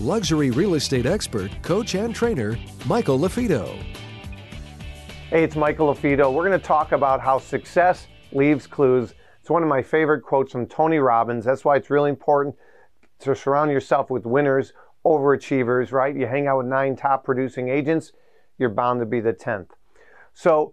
luxury real estate expert, coach, and trainer, Michael LaFido. Hey, it's Michael LaFido. We're going to talk about how success leaves clues. It's one of my favorite quotes from Tony Robbins. That's why it's really important to surround yourself with winners, overachievers, right? You hang out with nine top producing agents, you're bound to be the 10th. So,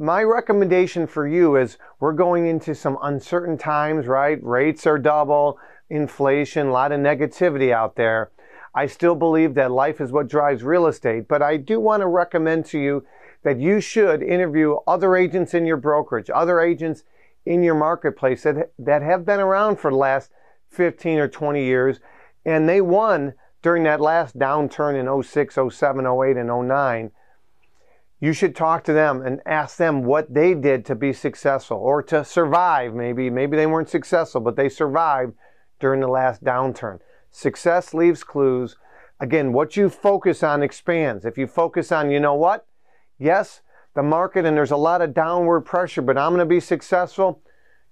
my recommendation for you is we're going into some uncertain times, right? Rates are double, inflation, a lot of negativity out there. I still believe that life is what drives real estate, but I do want to recommend to you that you should interview other agents in your brokerage, other agents in your marketplace that, that have been around for the last 15 or 20 years, and they won during that last downturn in 06, 07, 08, and 09. You should talk to them and ask them what they did to be successful or to survive. Maybe, maybe they weren't successful, but they survived during the last downturn. Success leaves clues. Again, what you focus on expands. If you focus on, you know what? Yes, the market and there's a lot of downward pressure, but I'm going to be successful.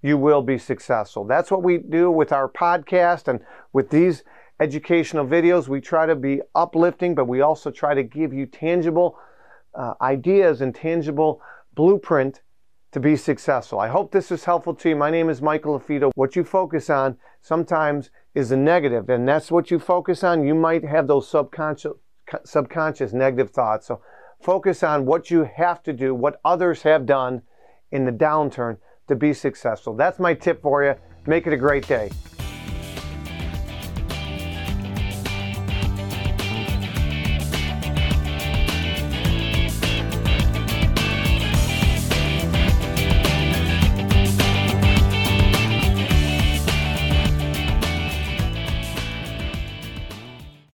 You will be successful. That's what we do with our podcast and with these educational videos. We try to be uplifting, but we also try to give you tangible uh, ideas and tangible blueprint to be successful. I hope this is helpful to you. My name is Michael LaFido. What you focus on sometimes is a negative, and that's what you focus on. You might have those subconscious, subconscious negative thoughts. So focus on what you have to do, what others have done in the downturn to be successful. That's my tip for you. Make it a great day.